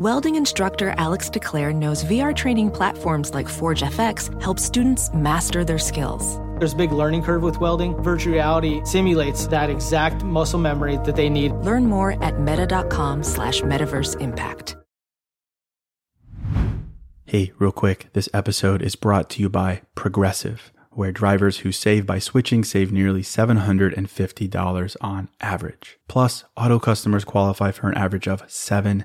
Welding instructor Alex DeClaire knows VR training platforms like Forge FX help students master their skills. There's a big learning curve with welding. Virtual reality simulates that exact muscle memory that they need. Learn more at meta.com slash metaverse impact. Hey, real quick, this episode is brought to you by Progressive, where drivers who save by switching save nearly $750 on average. Plus, auto customers qualify for an average of seven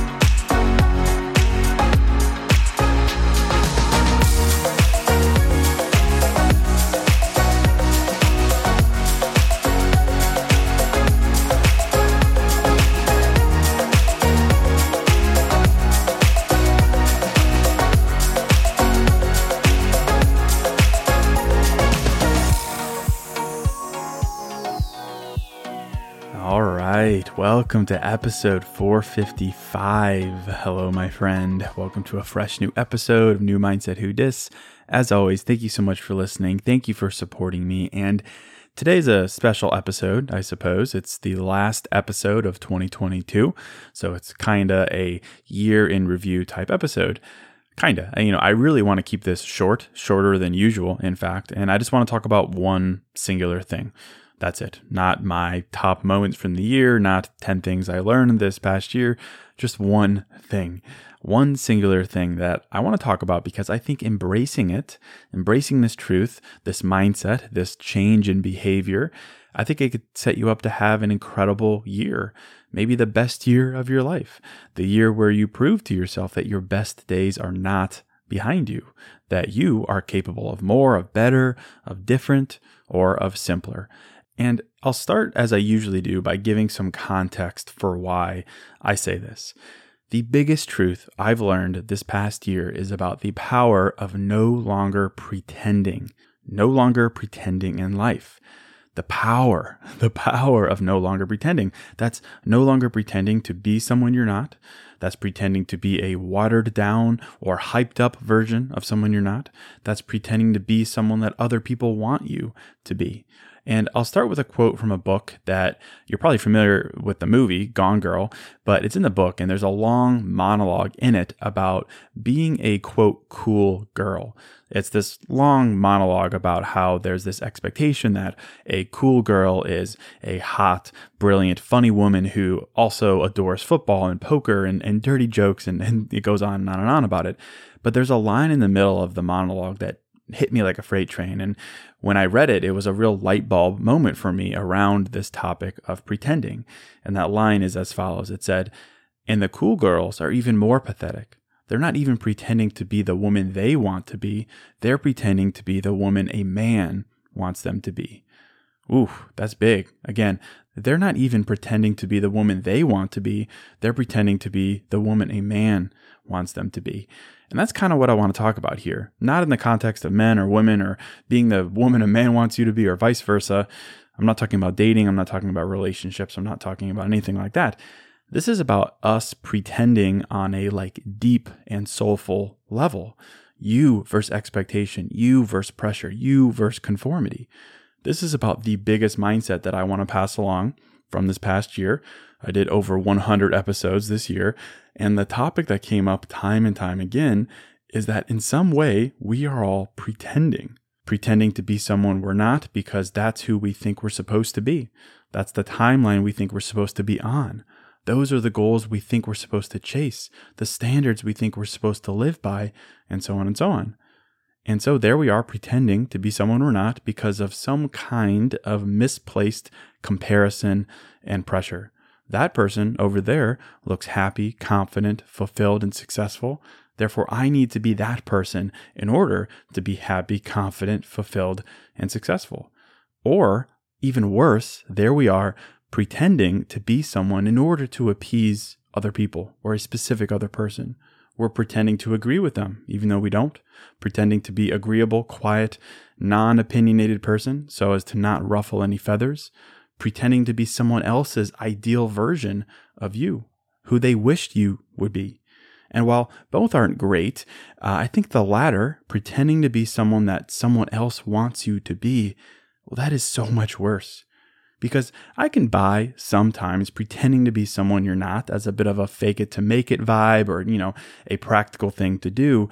Welcome to episode 455. Hello, my friend. Welcome to a fresh new episode of New Mindset Who Dis. As always, thank you so much for listening. Thank you for supporting me. And today's a special episode, I suppose. It's the last episode of 2022. So it's kind of a year in review type episode. Kinda. You know, I really want to keep this short, shorter than usual, in fact. And I just want to talk about one singular thing. That's it. Not my top moments from the year, not 10 things I learned this past year, just one thing. One singular thing that I want to talk about because I think embracing it, embracing this truth, this mindset, this change in behavior, I think it could set you up to have an incredible year. Maybe the best year of your life. The year where you prove to yourself that your best days are not behind you, that you are capable of more, of better, of different, or of simpler. And I'll start as I usually do by giving some context for why I say this. The biggest truth I've learned this past year is about the power of no longer pretending, no longer pretending in life. The power, the power of no longer pretending. That's no longer pretending to be someone you're not. That's pretending to be a watered down or hyped up version of someone you're not. That's pretending to be someone that other people want you to be. And I'll start with a quote from a book that you're probably familiar with the movie, Gone Girl, but it's in the book and there's a long monologue in it about being a quote, cool girl. It's this long monologue about how there's this expectation that a cool girl is a hot, brilliant, funny woman who also adores football and poker and, and dirty jokes, and, and it goes on and on and on about it. But there's a line in the middle of the monologue that hit me like a freight train. And when I read it, it was a real light bulb moment for me around this topic of pretending. And that line is as follows It said, And the cool girls are even more pathetic. They're not even pretending to be the woman they want to be, they're pretending to be the woman a man wants them to be. Ooh, that's big. Again, they're not even pretending to be the woman they want to be, they're pretending to be the woman a man wants them to be. And that's kind of what I want to talk about here. Not in the context of men or women or being the woman a man wants you to be or vice versa. I'm not talking about dating. I'm not talking about relationships. I'm not talking about anything like that. This is about us pretending on a like deep and soulful level. You versus expectation, you versus pressure, you versus conformity. This is about the biggest mindset that I want to pass along from this past year. I did over 100 episodes this year. And the topic that came up time and time again is that in some way we are all pretending, pretending to be someone we're not because that's who we think we're supposed to be. That's the timeline we think we're supposed to be on. Those are the goals we think we're supposed to chase, the standards we think we're supposed to live by, and so on and so on. And so there we are pretending to be someone we're not because of some kind of misplaced comparison and pressure. That person over there looks happy, confident, fulfilled, and successful. Therefore, I need to be that person in order to be happy, confident, fulfilled, and successful. Or, even worse, there we are pretending to be someone in order to appease other people or a specific other person. We're pretending to agree with them, even though we don't, pretending to be agreeable, quiet, non opinionated person so as to not ruffle any feathers, pretending to be someone else's ideal version of you, who they wished you would be. And while both aren't great, uh, I think the latter, pretending to be someone that someone else wants you to be, well, that is so much worse. Because I can buy sometimes pretending to be someone you're not as a bit of a fake it to make it vibe or, you know, a practical thing to do.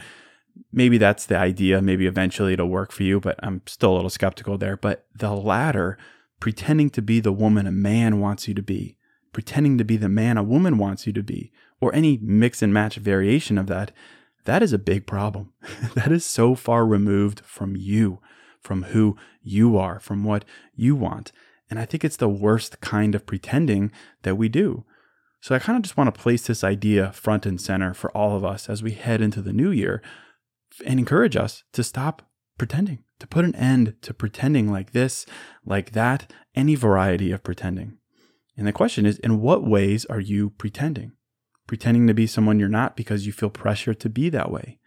Maybe that's the idea. Maybe eventually it'll work for you, but I'm still a little skeptical there. But the latter, pretending to be the woman a man wants you to be, pretending to be the man a woman wants you to be, or any mix and match variation of that, that is a big problem. that is so far removed from you, from who you are, from what you want. And I think it's the worst kind of pretending that we do. So I kind of just want to place this idea front and center for all of us as we head into the new year and encourage us to stop pretending, to put an end to pretending like this, like that, any variety of pretending. And the question is in what ways are you pretending? Pretending to be someone you're not because you feel pressure to be that way.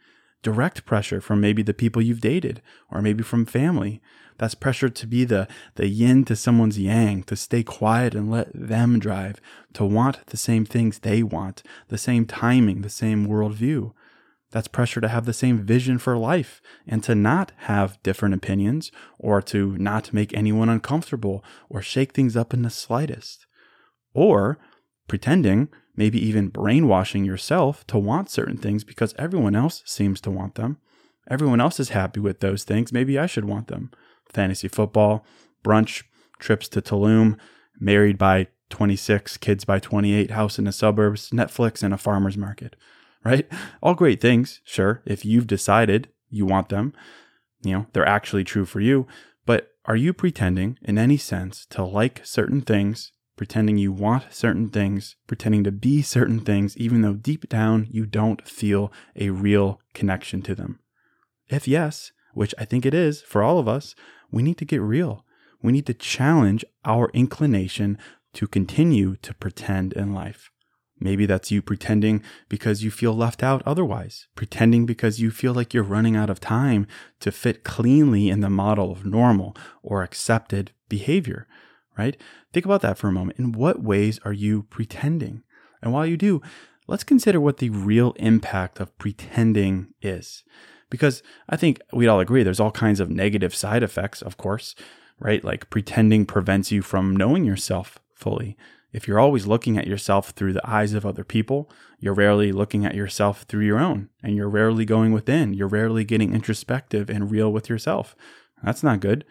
Direct pressure from maybe the people you've dated or maybe from family. That's pressure to be the, the yin to someone's yang, to stay quiet and let them drive, to want the same things they want, the same timing, the same worldview. That's pressure to have the same vision for life and to not have different opinions or to not make anyone uncomfortable or shake things up in the slightest or pretending, maybe even brainwashing yourself to want certain things because everyone else seems to want them. Everyone else is happy with those things. Maybe I should want them. Fantasy football, brunch, trips to Tulum, married by 26, kids by 28, house in the suburbs, Netflix, and a farmer's market, right? All great things, sure, if you've decided you want them, you know, they're actually true for you. But are you pretending in any sense to like certain things pretending you want certain things, pretending to be certain things, even though deep down you don't feel a real connection to them? If yes, which I think it is for all of us, we need to get real. We need to challenge our inclination to continue to pretend in life. Maybe that's you pretending because you feel left out otherwise, pretending because you feel like you're running out of time to fit cleanly in the model of normal or accepted behavior right? Think about that for a moment. In what ways are you pretending? And while you do, let's consider what the real impact of pretending is. Because I think we'd all agree there's all kinds of negative side effects, of course, right? Like pretending prevents you from knowing yourself fully. If you're always looking at yourself through the eyes of other people, you're rarely looking at yourself through your own, and you're rarely going within. You're rarely getting introspective and real with yourself. That's not good.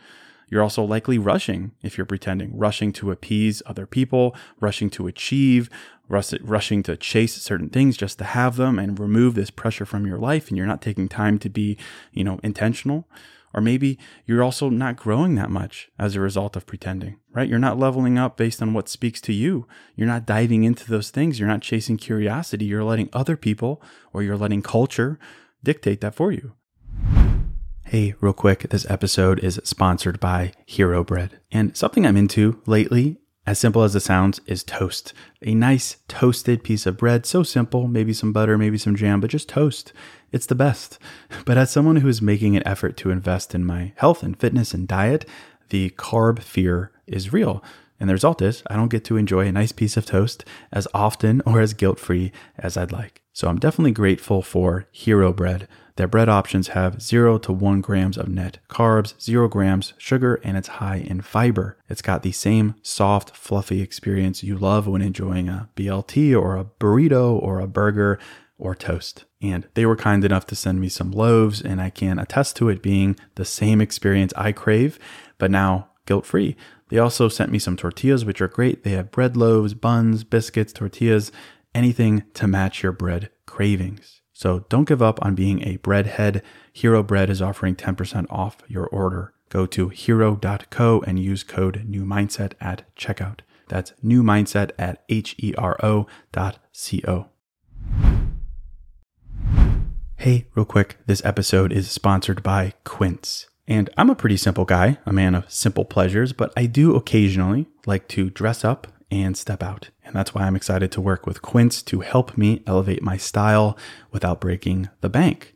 You're also likely rushing if you're pretending, rushing to appease other people, rushing to achieve, rushing to chase certain things just to have them and remove this pressure from your life and you're not taking time to be, you know, intentional. Or maybe you're also not growing that much as a result of pretending, right? You're not leveling up based on what speaks to you. You're not diving into those things. You're not chasing curiosity. You're letting other people or you're letting culture dictate that for you. Hey, real quick, this episode is sponsored by Hero Bread. And something I'm into lately, as simple as it sounds, is toast. A nice toasted piece of bread, so simple, maybe some butter, maybe some jam, but just toast. It's the best. But as someone who is making an effort to invest in my health and fitness and diet, the carb fear is real. And the result is, I don't get to enjoy a nice piece of toast as often or as guilt free as I'd like. So I'm definitely grateful for Hero Bread their bread options have 0 to 1 grams of net carbs, 0 grams sugar, and it's high in fiber. It's got the same soft, fluffy experience you love when enjoying a BLT or a burrito or a burger or toast. And they were kind enough to send me some loaves, and I can attest to it being the same experience I crave, but now guilt free. They also sent me some tortillas, which are great. They have bread loaves, buns, biscuits, tortillas, anything to match your bread cravings. So don't give up on being a breadhead. Hero Bread is offering 10% off your order. Go to hero.co and use code newmindset at checkout. That's new mindset at E C O. Hey, real quick, this episode is sponsored by Quince. And I'm a pretty simple guy, a man of simple pleasures, but I do occasionally like to dress up and step out. And that's why I'm excited to work with Quince to help me elevate my style without breaking the bank.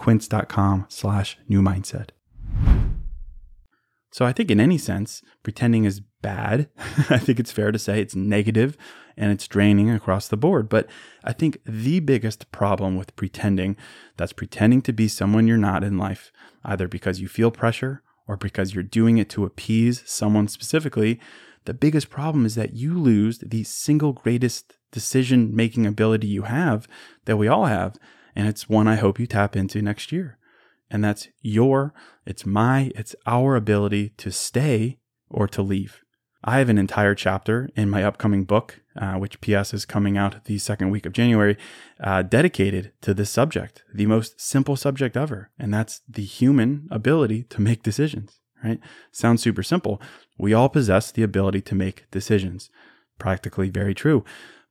Quince.com slash new mindset. So I think in any sense, pretending is bad. I think it's fair to say it's negative and it's draining across the board. But I think the biggest problem with pretending, that's pretending to be someone you're not in life, either because you feel pressure or because you're doing it to appease someone specifically, the biggest problem is that you lose the single greatest decision making ability you have that we all have. And it's one I hope you tap into next year. And that's your, it's my, it's our ability to stay or to leave. I have an entire chapter in my upcoming book, uh, which PS is coming out the second week of January, uh, dedicated to this subject, the most simple subject ever. And that's the human ability to make decisions, right? Sounds super simple. We all possess the ability to make decisions. Practically very true.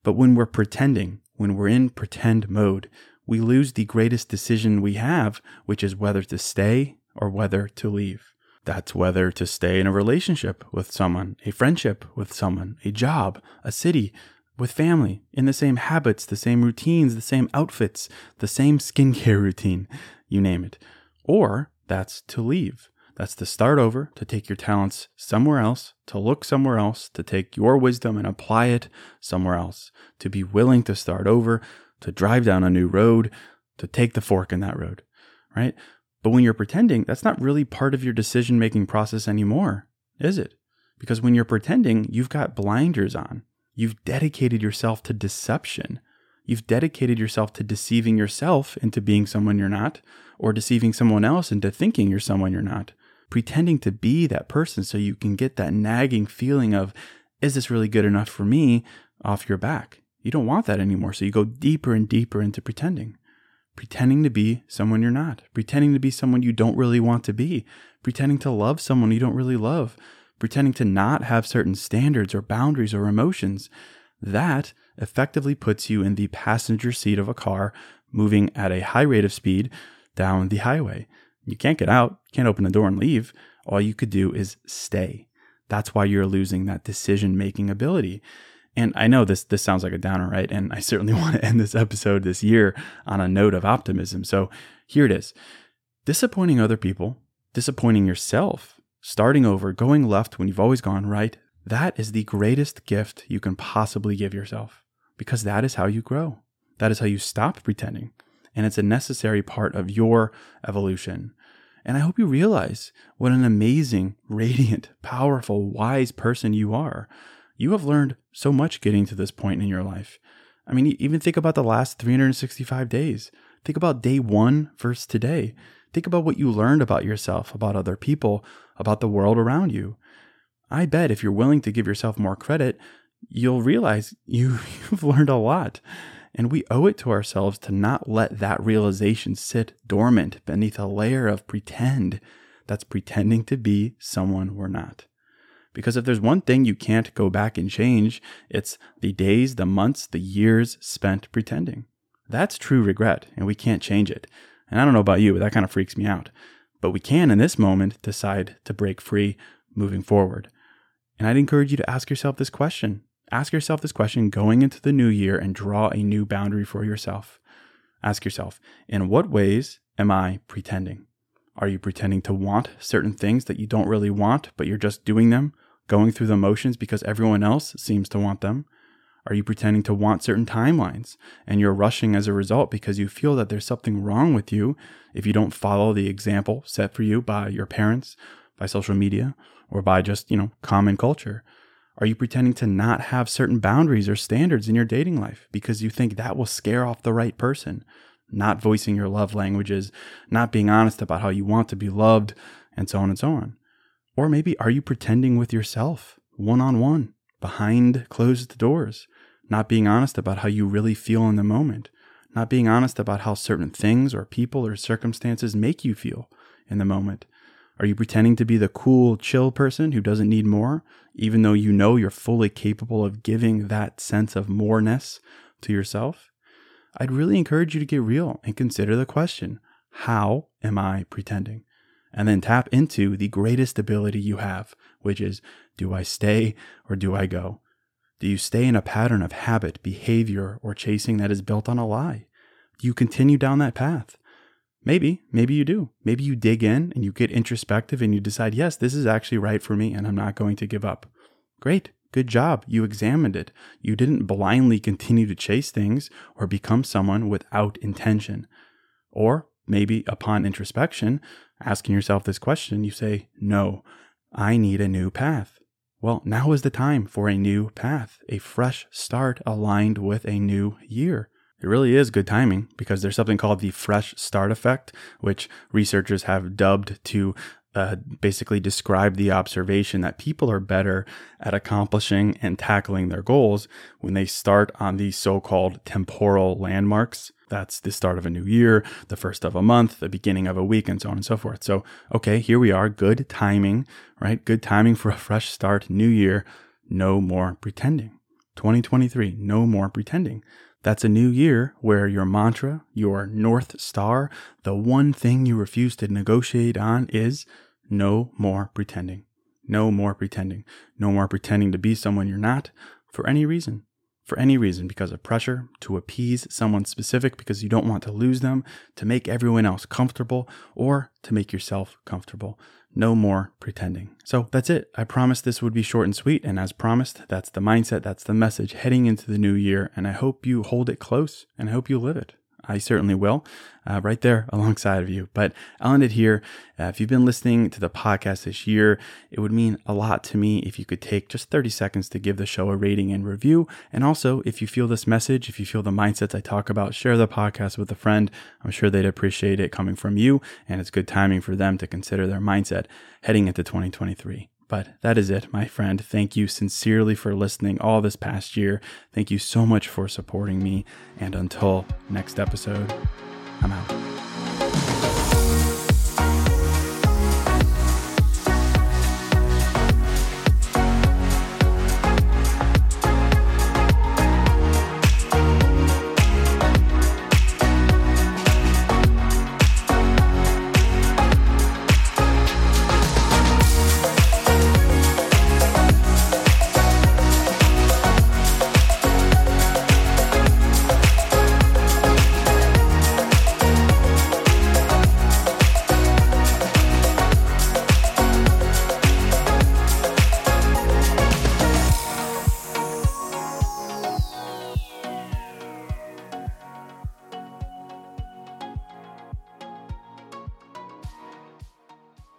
But when we're pretending, when we're in pretend mode, we lose the greatest decision we have, which is whether to stay or whether to leave. That's whether to stay in a relationship with someone, a friendship with someone, a job, a city, with family, in the same habits, the same routines, the same outfits, the same skincare routine, you name it. Or that's to leave. That's to start over, to take your talents somewhere else, to look somewhere else, to take your wisdom and apply it somewhere else, to be willing to start over, to drive down a new road, to take the fork in that road, right? But when you're pretending, that's not really part of your decision making process anymore, is it? Because when you're pretending, you've got blinders on. You've dedicated yourself to deception. You've dedicated yourself to deceiving yourself into being someone you're not, or deceiving someone else into thinking you're someone you're not. Pretending to be that person so you can get that nagging feeling of, is this really good enough for me, off your back. You don't want that anymore. So you go deeper and deeper into pretending. Pretending to be someone you're not, pretending to be someone you don't really want to be, pretending to love someone you don't really love, pretending to not have certain standards or boundaries or emotions. That effectively puts you in the passenger seat of a car moving at a high rate of speed down the highway. You can't get out, can't open the door and leave. All you could do is stay. That's why you're losing that decision making ability. And I know this this sounds like a downer, right? And I certainly want to end this episode this year on a note of optimism. So here it is. Disappointing other people, disappointing yourself, starting over, going left when you've always gone right, that is the greatest gift you can possibly give yourself because that is how you grow. That is how you stop pretending. And it's a necessary part of your evolution. And I hope you realize what an amazing, radiant, powerful, wise person you are you have learned so much getting to this point in your life. I mean, even think about the last 365 days. Think about day one versus today. Think about what you learned about yourself, about other people, about the world around you. I bet if you're willing to give yourself more credit, you'll realize you, you've learned a lot. And we owe it to ourselves to not let that realization sit dormant beneath a layer of pretend that's pretending to be someone we're not. Because if there's one thing you can't go back and change, it's the days, the months, the years spent pretending. That's true regret, and we can't change it. And I don't know about you, but that kind of freaks me out. But we can, in this moment, decide to break free moving forward. And I'd encourage you to ask yourself this question. Ask yourself this question going into the new year and draw a new boundary for yourself. Ask yourself, in what ways am I pretending? Are you pretending to want certain things that you don't really want, but you're just doing them, going through the motions because everyone else seems to want them? Are you pretending to want certain timelines and you're rushing as a result because you feel that there's something wrong with you if you don't follow the example set for you by your parents, by social media, or by just, you know, common culture? Are you pretending to not have certain boundaries or standards in your dating life because you think that will scare off the right person? Not voicing your love languages, not being honest about how you want to be loved, and so on and so on. Or maybe are you pretending with yourself, one on one, behind closed doors? not being honest about how you really feel in the moment, not being honest about how certain things or people or circumstances make you feel in the moment. Are you pretending to be the cool, chill person who doesn't need more, even though you know you're fully capable of giving that sense of moreness to yourself? I'd really encourage you to get real and consider the question How am I pretending? And then tap into the greatest ability you have, which is Do I stay or do I go? Do you stay in a pattern of habit, behavior, or chasing that is built on a lie? Do you continue down that path? Maybe, maybe you do. Maybe you dig in and you get introspective and you decide, yes, this is actually right for me and I'm not going to give up. Great. Good job. You examined it. You didn't blindly continue to chase things or become someone without intention. Or maybe upon introspection, asking yourself this question, you say, no, I need a new path. Well, now is the time for a new path, a fresh start aligned with a new year. It really is good timing because there's something called the fresh start effect, which researchers have dubbed to uh, basically describe the observation that people are better at accomplishing and tackling their goals when they start on these so called temporal landmarks. That's the start of a new year, the first of a month, the beginning of a week, and so on and so forth. So, okay, here we are. Good timing, right? Good timing for a fresh start, new year. No more pretending. 2023, no more pretending. That's a new year where your mantra, your North Star, the one thing you refuse to negotiate on is no more pretending. No more pretending. No more pretending to be someone you're not for any reason for any reason because of pressure, to appease someone specific because you don't want to lose them, to make everyone else comfortable, or to make yourself comfortable. No more pretending. So that's it. I promised this would be short and sweet. And as promised, that's the mindset, that's the message heading into the new year. And I hope you hold it close and I hope you live it. I certainly will, uh, right there alongside of you. But I'll end it here. Uh, if you've been listening to the podcast this year, it would mean a lot to me if you could take just 30 seconds to give the show a rating and review. And also, if you feel this message, if you feel the mindsets I talk about, share the podcast with a friend. I'm sure they'd appreciate it coming from you. And it's good timing for them to consider their mindset heading into 2023. But that is it, my friend. Thank you sincerely for listening all this past year. Thank you so much for supporting me. And until next episode, I'm out.